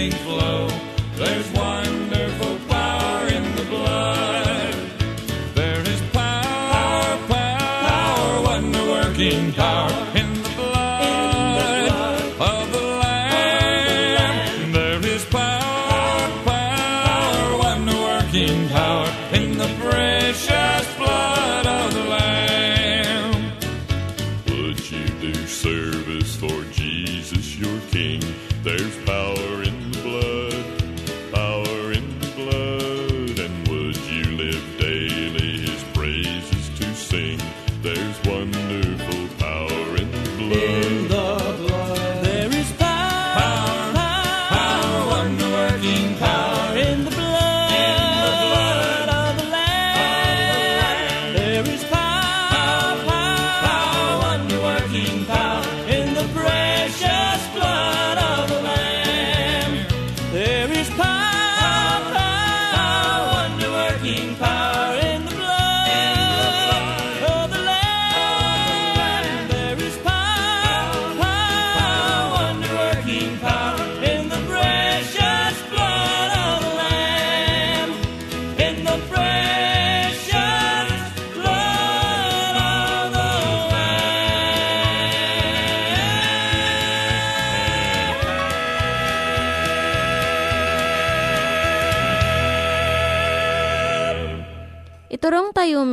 life-giving flow. There's wonderful power in the blood. There is power, power, wonder-working power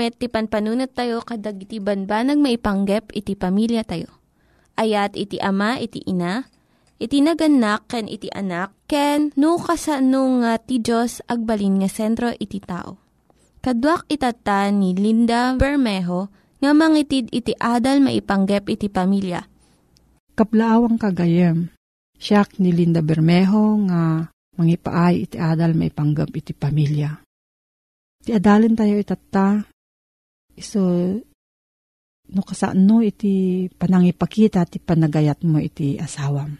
met, ti panpanunat tayo kadag iti banbanag maipanggep iti pamilya tayo. Ayat iti ama, iti ina, iti naganak, ken iti anak, ken no kasano nga ti Diyos agbalin nga sentro iti tao. Kaduak itata ni Linda Bermejo nga mangitid iti adal maipanggep iti pamilya. Kaplaawang kagayem, siyak ni Linda Bermejo nga mangipaay iti adal may panggap iti pamilya. Ti adalin tayo itata, iso no kasano iti panangipakita ti panagayat mo iti asawam.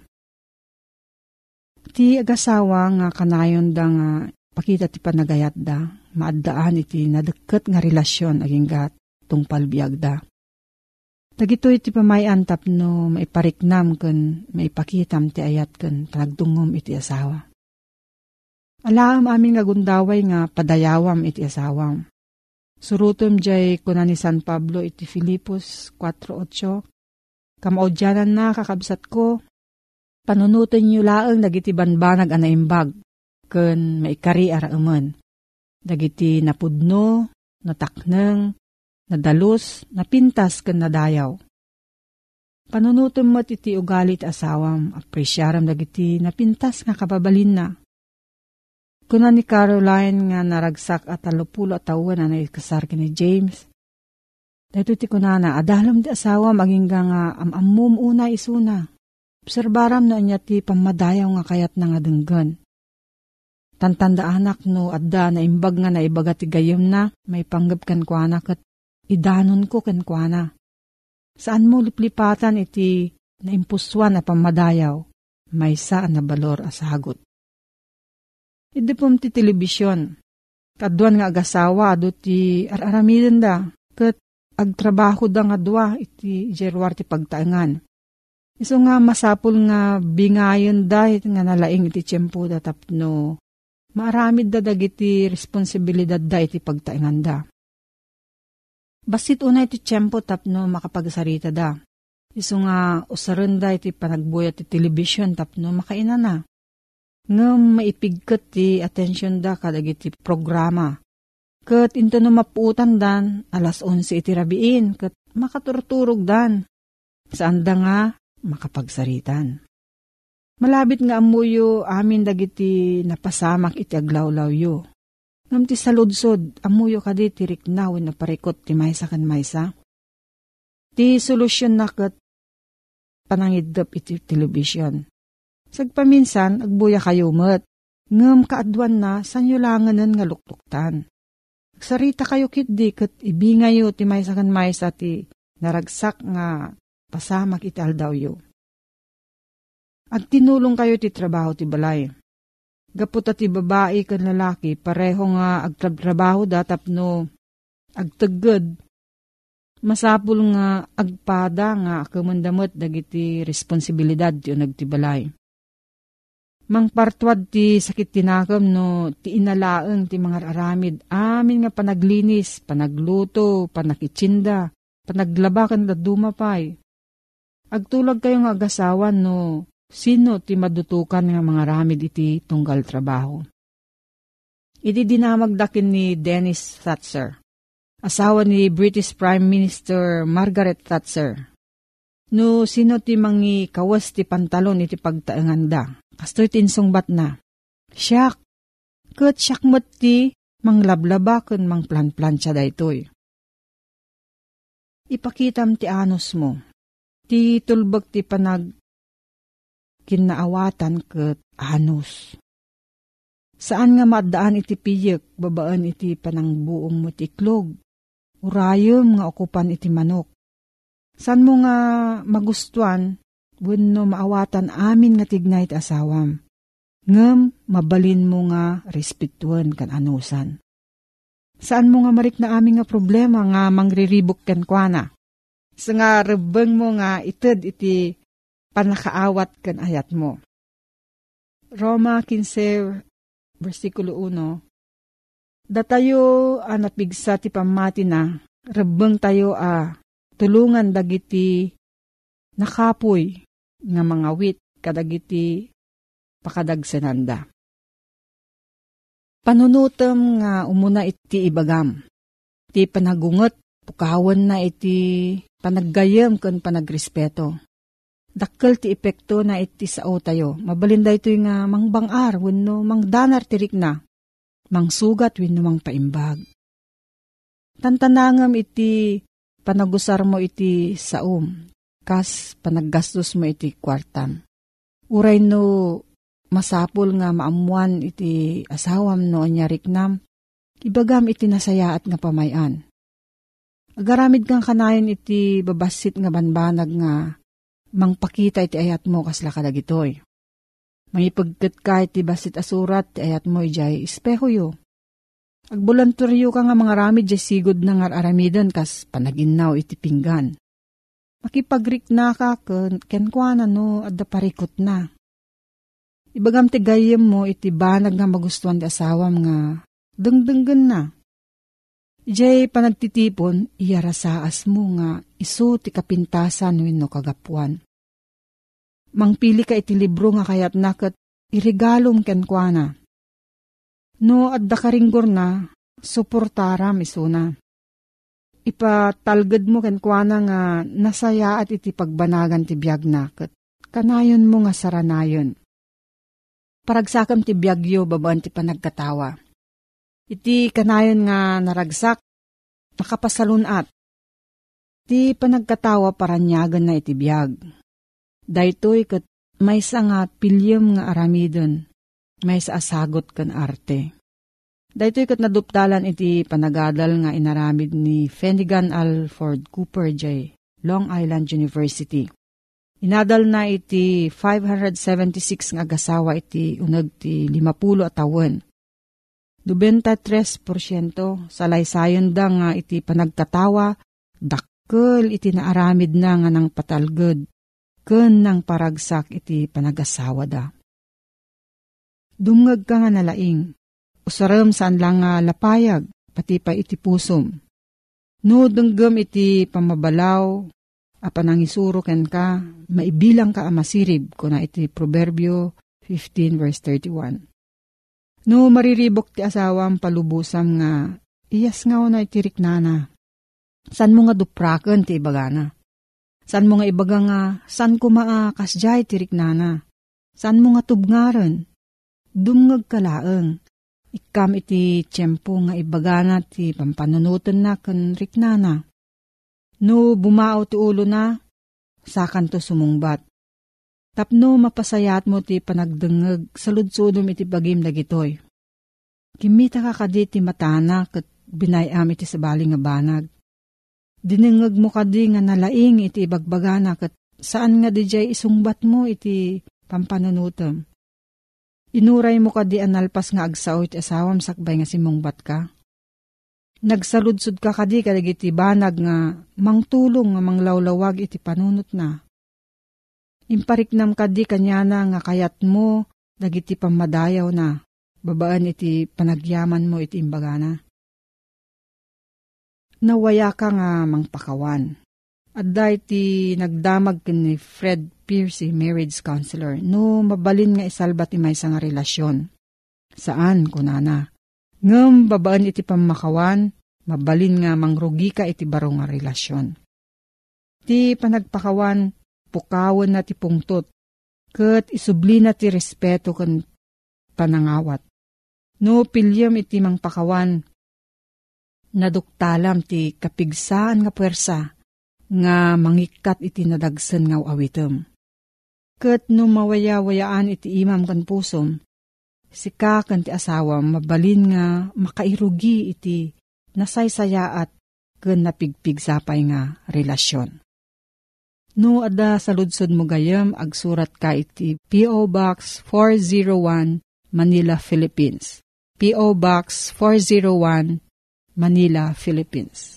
Ti agasawa nga kanayon da nga pakita ti panagayat da, maaddaan iti nadeket nga relasyon aging gat tungpal biag da. Dagito iti pamayan tapno maipariknam ken maipakitam ti ayat ken panagdungom iti asawa. Alaam aming nagundaway nga padayawam iti asawam. Surutom jay kuna ni San Pablo iti Filipos 4.8 Kamaudyanan na kakabsat ko, panunutin niyo laang dagiti banbanag anaimbag, ken maikari araaman. Dagiti napudno, natakneng, nadalus, napintas ken nadayaw. Panunutom mo iti ugalit asawam, apresyaram dagiti napintas nga kababalin na. Kuna ni Caroline nga naragsak at talupulo at tawa na naikasar ni James. Dito ti kunana, adalam di asawa maging nga amamum una isuna. Obserbaram na niya ti pamadayaw nga kayat na nga denggan. Tantanda anak no adda na imbag nga na ibaga ti gayom na may panggap kan kuana kat idanon ko kan kuana. Saan mo liplipatan iti na impuswan na pamadayaw, may saan na balor asagot. Idi pom ti telebisyon. Kaduan nga agasawa do ti araramiden da. Kat agtrabaho da nga dua iti jerwar ti pagtaangan. Iso nga masapul nga bingayon da nga nalaing iti tiyempo da tapno maaramid da dagiti responsibilidad da iti pagtaingan da. Basit una iti tiyempo tapno makapagsarita da. Iso nga usaran da iti panagbuya ti television tapno makaina na. Ngam maipigkat ti atensyon da kadagiti programa. Kat into no mapuutan dan alas 11 iti rabiin kat makaturturog dan. Saan da nga makapagsaritan. Malabit nga amuyo amin dagiti napasamak iti aglawlawyo. Ngam ti saludsod, amuyo kadi ti riknawin na parikot ti maysa kan maysa. Ti solusyon na kat panangidap iti television. Sagpaminsan, agbuya kayo met. Ngam kaadwan na, sanyo langanan nga luktuktan. Sarita kayo kitdi kat ibingayo ti maysa kan maysa ti naragsak nga pasamak iti aldawyo. At tinulong kayo ti trabaho ti balay. Gaputa ti babae kan lalaki, pareho nga agtrabaho da tapno agtagad. Masapul nga agpada nga kamandamot dagiti responsibilidad ti nagtibalay. Mangpartwad ti sakit tinakam no ti inalaeng ti mga aramid amin nga panaglinis, panagluto, panakitsinda, panaglabakan da dumapay. Agtulag kayo nga agasawan no sino ti madutukan nga mga ramid iti tunggal trabaho. Iti dinamagdakin ni Dennis Thatcher, asawa ni British Prime Minister Margaret Thatcher. No sino ti mangi kawas ti pantalon iti pagtaengan da. Kastoy tinsungbat na. Siyak, kat siyak mat ti manglablaba ken mangplan-plansya da itoy. Ipakitam ti anos mo. Ti tulbag ti panag kinaawatan ket anos. Saan nga maddaan iti piyek, babaan iti panangbuong mo ti iklog. Urayom nga okupan iti manok. San mo nga magustuhan, wenno maawatan amin nga tignay iti asawam. Ngem, mabalin mo nga respetuan kan anusan. Saan mo nga marik na amin nga problema nga mangriribok ken kwa Sa nga rebeng mo nga ited iti panakaawat kan ayat mo. Roma 15, versikulo 1, Datayo a napigsa ti pamati na, rebeng tayo a tulungan dagiti nakapoy nga mga wit kadagiti pakadagsananda. Panunutem nga umuna iti ibagam. Ti panagungot, pukawan na iti panaggayam kan panagrespeto. Dakkel ti epekto na iti sao tayo. Mabalinda ito nga mangbangar, wenno mangdanar tirik na. Mangsugat, wenno mang paimbag. Tantanangam iti panagusar mo iti saom kas panaggastos mo iti kwartam. Uray no masapul nga maamuan iti asawam no anyarik nam, ibagam iti nasayaat nga pamayan. Agaramid kang kanayon iti babasit nga banbanag nga mangpakita iti ayat mo kasla kadagitoy. Mangipagkat ka iti basit asurat ti ayat mo ijay espeho yo. Agbulanturyo ka nga mga ramid jay sigod na nga aramidan kas panaginaw iti pinggan makipagrik na ka ken kenkwa na no adda parikot na. Ibagam ti gayem mo iti banag nga magustuhan ti asawam nga dengdenggen na. Ijay panagtitipon, iyarasaas mo nga iso ti kapintasan wenno kagapuan. Mangpili ka iti libro nga kayat nakat irigalom kenkwana. No adda karinggor na, suportaram isuna. Ipatalgad mo kenkwana nga nasaya at iti pagbanagan ti biyag na kat kanayon mo nga saranayon. Paragsakam ti biyagyo babaan ti panagkatawa. Iti kanayon nga naragsak, nakapasalunat. Ti panagkatawa paranyagan na iti biyag. Daytoy kat may nga pilyem nga aramidon, may sa asagot kan arte. Daytoy kat naduptalan iti panagadal nga inaramid ni Fenigan Alford Cooper J. Long Island University. Inadal na iti 576 nga gasawa iti unag ti 50 atawan. 93% salaysayon da nga iti panagkatawa, dakkel iti naaramid na nga ng patalged, ken ng paragsak iti panagasawa da. Dumngag ka nga nalaing, Usaram saan lang nga lapayag, pati pa iti pusom. No denggem iti pamabalaw, apan ang isuro ken ka, maibilang ka amasirib, kuna iti Proverbio 15 verse 31. No mariribok ti asawam palubusam nga, iyas nga na iti riknana. San mo nga dupraken ti ibagana? San mo nga ibaga nga, san ko maakas jay ti riknana? San mo nga tubngaren? Dumngag kalaeng, Ikam iti tiyempo nga ibagana ti pampanunutan na kan riknana. No bumao ti ulo na, sakan to sumungbat. Tapno mapasayat mo ti panagdengeg sa ludsudom iti bagim dagitoy. Kimita ka kadi ti matana kat binayam iti sabaling nga banag. Dinengeg mo kadi nga nalaing iti ibagbagana kat saan nga di jay isungbat mo iti pampanunutam. Inuray mo ka di analpas nga agsaw iti asawam sakbay nga simungbat ka. Nagsaludsud ka kadi kadag iti banag nga mangtulong nga manglawlawag iti panunot na. Impariknam kadi kanyana nga kayat mo dagiti pamadayaw na babaan iti panagyaman mo iti imbagana. Nawaya ka nga mangpakawan. Adda iti nagdamag ni Fred Piercy, marriage counselor, no mabalin nga isalba ti may nga relasyon. Saan, kunana? Ngem babaan iti pamakawan, mabalin nga mangrugi ka iti baro nga relasyon. Ti panagpakawan, pukawan na ti pungtot, kat isubli na ti respeto kan panangawat. No pilyam iti mangpakawan, naduktalam ti kapigsaan nga puwersa, nga mangikat iti nadagsen nga awitem. Kat no mawaya-wayaan iti imam kan pusom, sika kan ti asawa mabalin nga makairugi iti nasaysayaat ken napigpig sapay nga relasyon. No ada sa ludsod mo gayam agsurat ka iti P.O. Box 401 Manila, Philippines. P.O. Box 401 Manila, Philippines.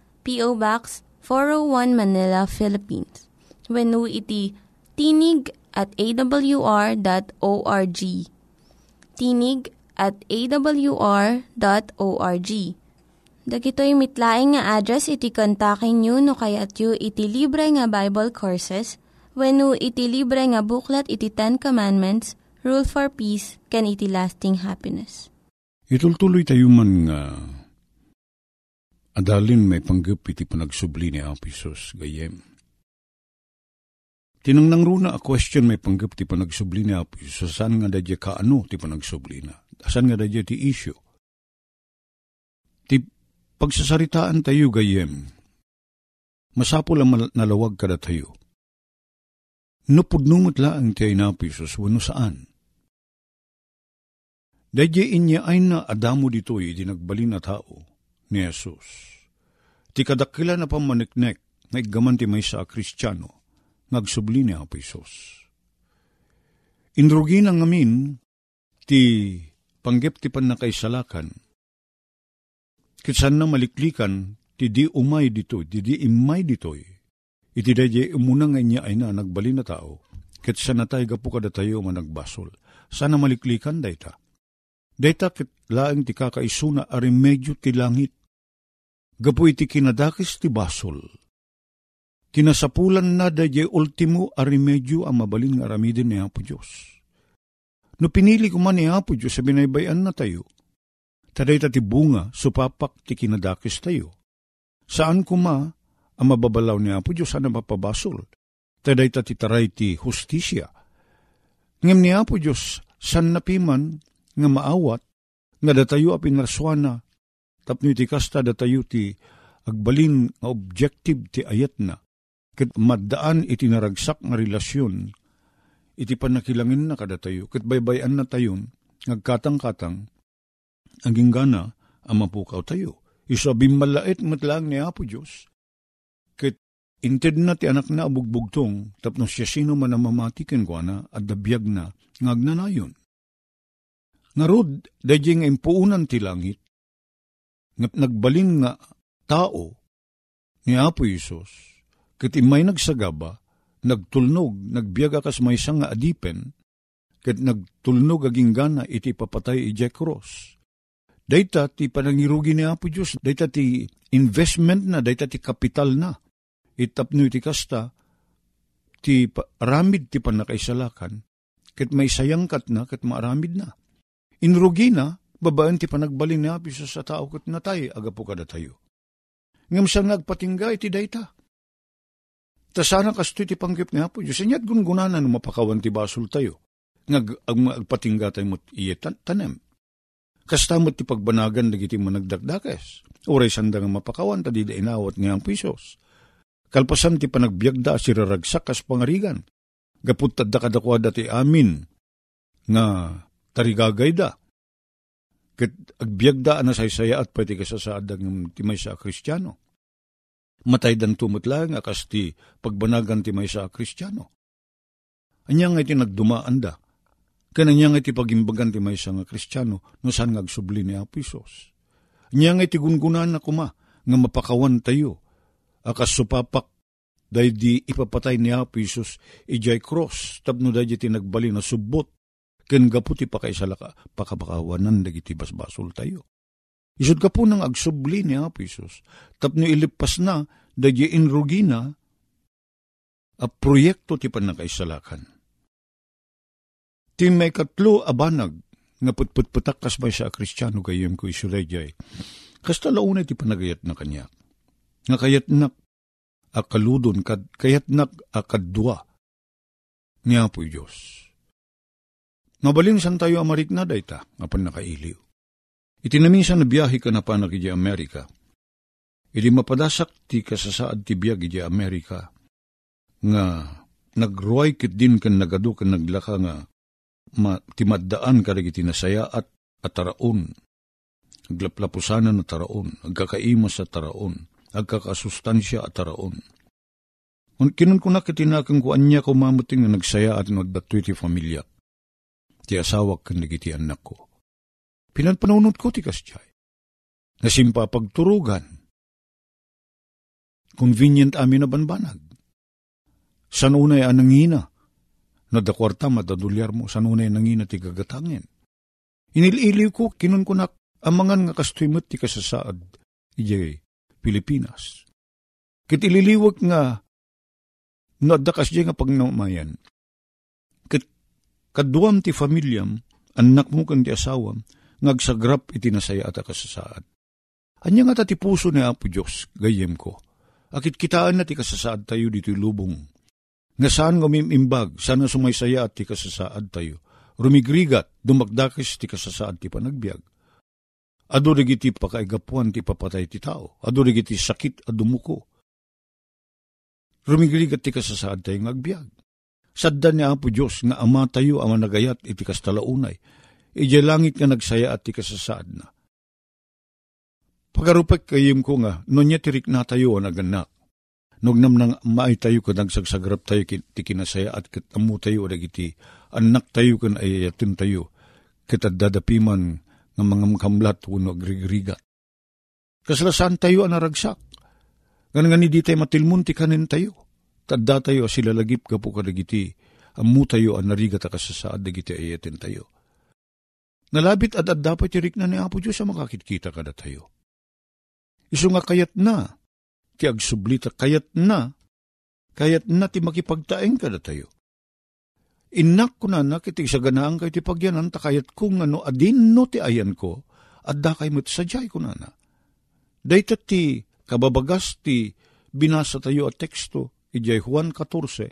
P.O. Box 401 Manila, Philippines. When iti tinig at awr.org. Tinig at awr.org. Dagitoy mitlaing nga address iti kontakin nyo no kayat yu iti libre nga Bible Courses when iti libre nga buklat iti Ten Commandments, Rule for Peace, can iti lasting happiness. Itultuloy tayo man nga Adalin may panggap iti panagsubli ni Apisos, gayem. Tinangnang runa a question may panggap ti panagsubli ni Apisos, saan nga dadya kaano ti panagsubli na? Saan nga dadya ti issue? Ti pagsasaritaan tayo, gayem, masapol ang nalawag kada tayo. Napudnumot laang ti inapisos wano saan. Dadya inya ay na adamo dito'y di nagbalin na tao ni Jesus. Ti kadakila na pamaniknek nga igaman ti may sa kristyano, ngagsubli ni Apo Isos. Indrugi na ngamin, ti panggep ti panakaisalakan, kitsan na maliklikan, ti di umay dito, ti di imay ditoy, iti dadya umuna nga niya ay na nagbalin na tao, kitsan na tayo gapu kada tayo managbasol, sana maliklikan dayta. Dayta kit laeng ti kakaisuna ari medyo ti langit, gapu iti kinadakis ti basol, Kinasapulan na dadya ultimo arimedyo ang mabalin nga aramidin ni Apo Diyos. No pinili ko man ni Apo Diyos sa binaybayan na tayo, taday ti bunga supapak ti kinadakis tayo. Saan kuma ang mababalaw ni Apo Diyos sana mapabasol? Taday ti taray ti justisya. Ngem ni Apo Diyos, san napiman nga maawat, nga datayo a pinarswana, tapno iti kasta datayo ti agbalin nga objective ti ayat na, ket maddaan iti naragsak nga relasyon, iti panakilangin na kada tayo, ket baybayan na tayon, ngagkatang-katang, ang gana, ang mapukaw tayo. Isabim malait matlang ni Apo Diyos, ket inted na ti anak na abugbugtong, tapno siya sino man ang mamatikin ko at dabiyag na, ngagnanayon. Ngarod, dayjing impuunan ti langit, nagbalin nga tao ni Apo Isos, ket imay nagsagaba, nagtulnog, nagbiyaga kas may nga adipen, ket nagtulnog aging gana iti papatay ijay cross. Dayta ti panangirugi ni Apo Diyos, dayta ti investment na, dayta ti kapital na. Itapno iti kasta, ti ramid ti panakaisalakan, ket may sayangkat na, ket maaramid na. Inrugi na, babaan ti panagbalin ni Apo sa tao ket natay, agapo kada tayo. Ngam siyang nagpatingga iti dayta. Ta sana kasto ti panggip nga po, Diyos, inyat gungunanan mapakawan ti basol tayo. Ngag, ag, agpatingga tayo mo't iya tan, tanem. Kasta mo't ti pagbanagan dagiti managdakdakes. Uray sanda nga mapakawan, tadi da inawat nga ang pisos. Kalpasan ti panagbiagda, siraragsak kas pangarigan. Gaput tadda kadakwa dati amin, nga tarigagay da. Ket agbiagda na saysaya at pati kasasaad ng timay sa kristyano. Matay dan tumot lang akas ti pagbanagan ti may sa kristyano. Anya nga iti nagdumaan da. Kananya nga iti pagimbagan ti may sa nga kristyano no saan nga agsubli ni Apisos. Anya nga iti gungunan na kuma nga mapakawan tayo. Akas supapak day di ipapatay ni Apisos ijay cross tapno day di tinagbali na subot ken gaputi pa kay salaka pakapakawanan dagiti basbasol tayo. Isod ka po nang agsubli ni Apo tapno ilipas na, dadya inrugi na, a proyekto ti panakaisalakan. Ti may katlo abanag, nga putputputak kas may sa kristyano kayem ko isulayjay. Kas talauna ti panagayat na kanya. Nga kayat nak akaludon, kad, kayat nak akadwa ni Apo Diyos. Mabalin san tayo amarik na dayta, nga panakailiw. Itinaminsan na biyahe ka na panak iti Amerika. Iti mapadasak ti kasasaad ti biyag iti Amerika. Nga nagruay kit din kan nagadu kan naglaka nga ma, timaddaan ka iti nasaya at ataraon. Aglaplapusanan na taraon, agkakaimas sa taraon, agkakasustansya at taraon. Kinun ko na kitinakang ko anya ko mamuting nga nagsaya at nagdatoy ti familya. Ti asawak kan nagiti anak ko Pinanpanunod ko ti kastyay. Nasimpa pagturugan. Convenient amin na banbanag. San unay anangina, nadakwarta madadulyar mo, san unay nangina ti gagatangin. Inililiw ko, kinun na amangan nga kastoymot ti kasasaad, ijay Pilipinas. Kit ililiwag nga, nadakas di nga pagnamayan. Kaduam ti familyam, anak mo kan ti asawam, ngagsagrap iti nasaya at kasasaad. Anya nga ti puso ni Apo Diyos, gayem ko. Akit kitaan na ti kasasaad tayo dito'y lubong. Nga saan ngumimimbag, saan nga sumaysaya at ti kasasaad tayo. Rumigrigat, dumagdakis ti kasasaad ti panagbiag. Ado iti pakaigapuan ti papatay ti tao. Ado iti sakit at dumuko. Rumigrigat ti kasasaad tayo ngagbiag. Sadda ni Apo Diyos nga ama tayo ama nagayat iti kastalaunay. Ije langit nga nagsaya at ti kasasaad na. Pagarupag kayim ko nga, no niya tirik na tayo ang naganak. Nognam nang maay tayo ka nagsagsagrap tayo ti kinasaya at katamu tayo dagiti anak tayo kan ayayatin tayo kita dadapiman ng mga kamlat uno agrigrigat. Kaslasan tayo ang naragsak. Gan nga ni di tayo matilmun ti kanin tayo. Tadda tayo sila lagip ka po kadagiti. Amu tayo ang narigat kasasaad dagiti ayatin tayo. Nalabit at at dapat tirik na ni Apo Diyos sa makakitkita kada tayo. Iso nga kayat na, ti agsublita kayat na, kayat na ti makipagtaeng kada tayo. Inak ko na na kiti sa ganaang kay ti pagyanan takayat kung ano adin no ti ayan ko, at da kay mo't sadyay ko na na. Dayta ti kababagas ti binasa tayo at teksto, ijay Juan 14,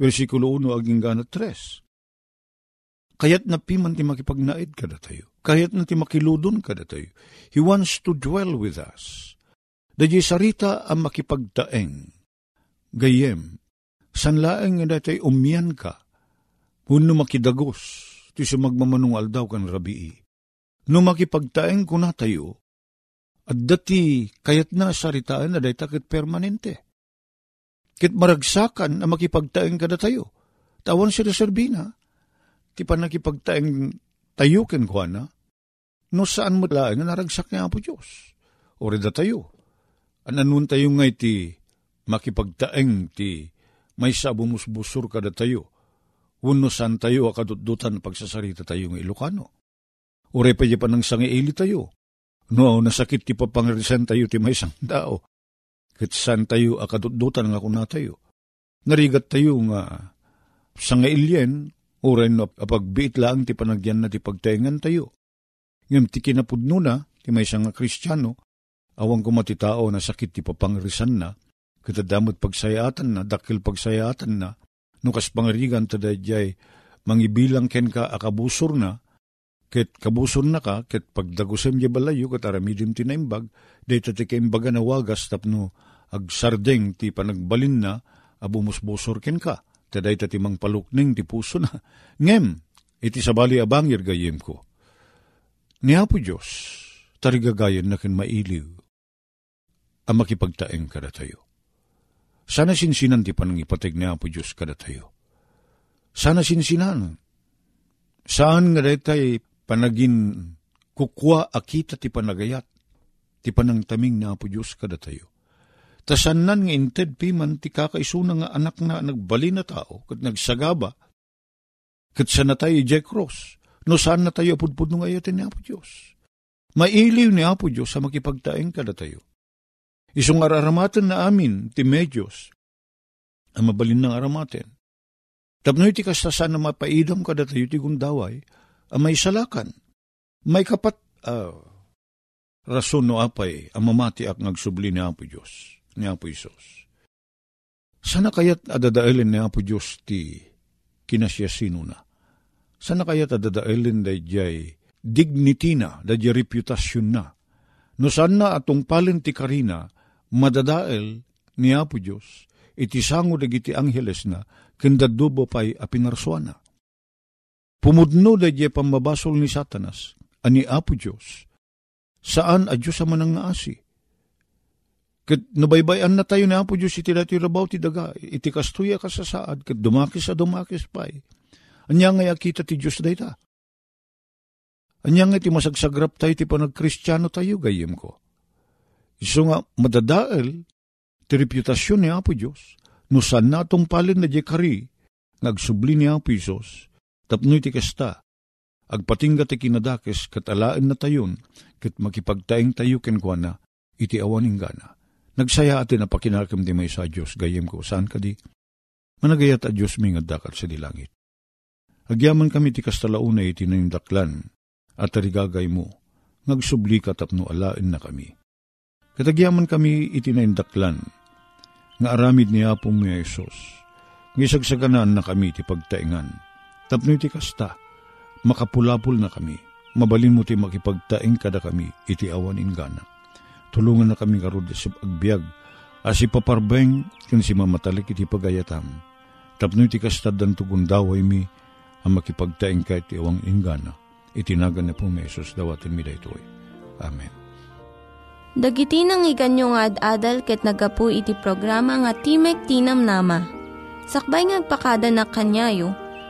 versikulo 1 aging gana 3. Kayat na piman ti makipagnaid kada tayo. Kayat na ti makiludon kada tayo. He wants to dwell with us. Dadya sarita ang makipagtaeng. Gayem, sanlaeng nga datay umyan ka, Puno makidagos, ti sumagmamanong aldaw kan rabii. No makipagtaeng ko na tayo, at dati kayat na saritaan na day takit permanente. Kit maragsakan na makipagtaeng kada tayo. Tawan siya serbina, ti pa nakipagtaeng tayo ken ko no saan mo laing na naragsak niya po Diyos. O da tayo. Ananun tayo nga ti makipagtaeng ti may sabumusbusur kada tayo Uno san tayo akadudutan pagsasarita tayo ng Ilocano. Ure pa pa ng sangiili tayo. No, nasakit ti papangrisan tayo ti may isang tao. Kit san tayo akadudutan nga kuna tayo. Narigat tayo nga sangailyen, ure no apagbiit lang ti panagyan na ti pagtaingan tayo. Ngam ti kinapudno na, ti may isang kristyano, awang kumatitao na sakit ti papangrisan na, kitadamot pagsayatan na, dakil pagsayatan na, no kas pangarigan tadayjay mangibilang ken ka akabusor na, ket kabusor na ka, ket pagdagusem di balayo, ket aramidim ti day tati kaimbaga na wagas tapno agsardeng ti panagbalin na, abumusbusor ken ka, taday tati mang palukning ti puso na. Ngem, iti sabali abangir gayem ko. Ni Apo Diyos, tarigagayan na mailiw, ang makipagtaeng kada tayo. Sana sinsinan ti panangipatig ni Apo Diyos kada tayo. Sana sinsinan. Saan nga tay panagin kukwa akita ti panagayat, ti panangtaming ni Apo Diyos kada tayo. Tasanan nga inted piman ti kakaisuna nga anak na nagbali na tao, kat nagsagaba, kat sa na tayo Jack Cross, no saan na tayo pudpud ng ayatin ni Apo Diyos. Mailiw ni Apo Diyos sa makipagtaeng kada tayo Isong araramatan na amin, ti medyos, ang mabalin ng aramaten. Tapno iti kastasan na mapaidam ka datayo ti gundaway, ang may salakan. May kapat, uh, rason no apay, ang mamati ak nagsubli ni Apo Diyos, ni Apo Isos. Sana kayat adadaelin ni Apo Diyos ti kinasyasino na. Sana kayat adadaelin da jay dignity na, da reputasyon na. No sana atong palin ti karina, madadael ni Apo Diyos, iti sango dagiti angheles na, kendadubo pa'y apinarsuana. Pumudno da di pambabasol ni Satanas, ani Apo Diyos, saan a Diyos ang manang naasi. Kat nabaybayan na tayo ni Apo Diyos iti dati rabaw ti daga, iti kastuya ka sa saad, kat dumakis sa dumakis pa'y. Anya nga kita ti Diyos dayta. Anya nga ti masagsagrap tayo ti panagkristyano tayo gayem ko. Iso nga madadael, ti reputasyon ni Apo Diyos, no saan natong palin na kari, nagsubli ni Apo Isos, tapno iti kasta, agpatingga ti kinadakes katalaan na tayon, kat makipagtaing tayo kenkwana, iti awaning gana. Nagsaya atin na pakinakam di may sa Diyos, gayem ko, saan ka di? Managayat a Diyos may ngadakal sa dilangit. Agyaman kami ti kastalauna iti daklan, at tarigagay mo, nagsubli ka tapno alain na kami Katagyaman kami itinaindaklan, nga aramid ni Apong ni Jesus, ngisagsaganan na kami ti pagtaingan. Tapno iti kasta, makapulapul na kami, mabalin mo ti makipagtaing kada kami, iti awan ingana. Tulungan na kami karod sa agbyag, as ipaparbeng kan si mamatalik iti pagayatam. Tapno iti kastad dan tugundaway mi, ang makipagtaing ka iti awang inggana. Itinagan na po may Isus dawatin mi daytoy. Amen. Dagiti nang iganyo nga ad-adal ket nagapu iti programa nga Timek Tinam Nama. Sakbay ngagpakada na kanyayo,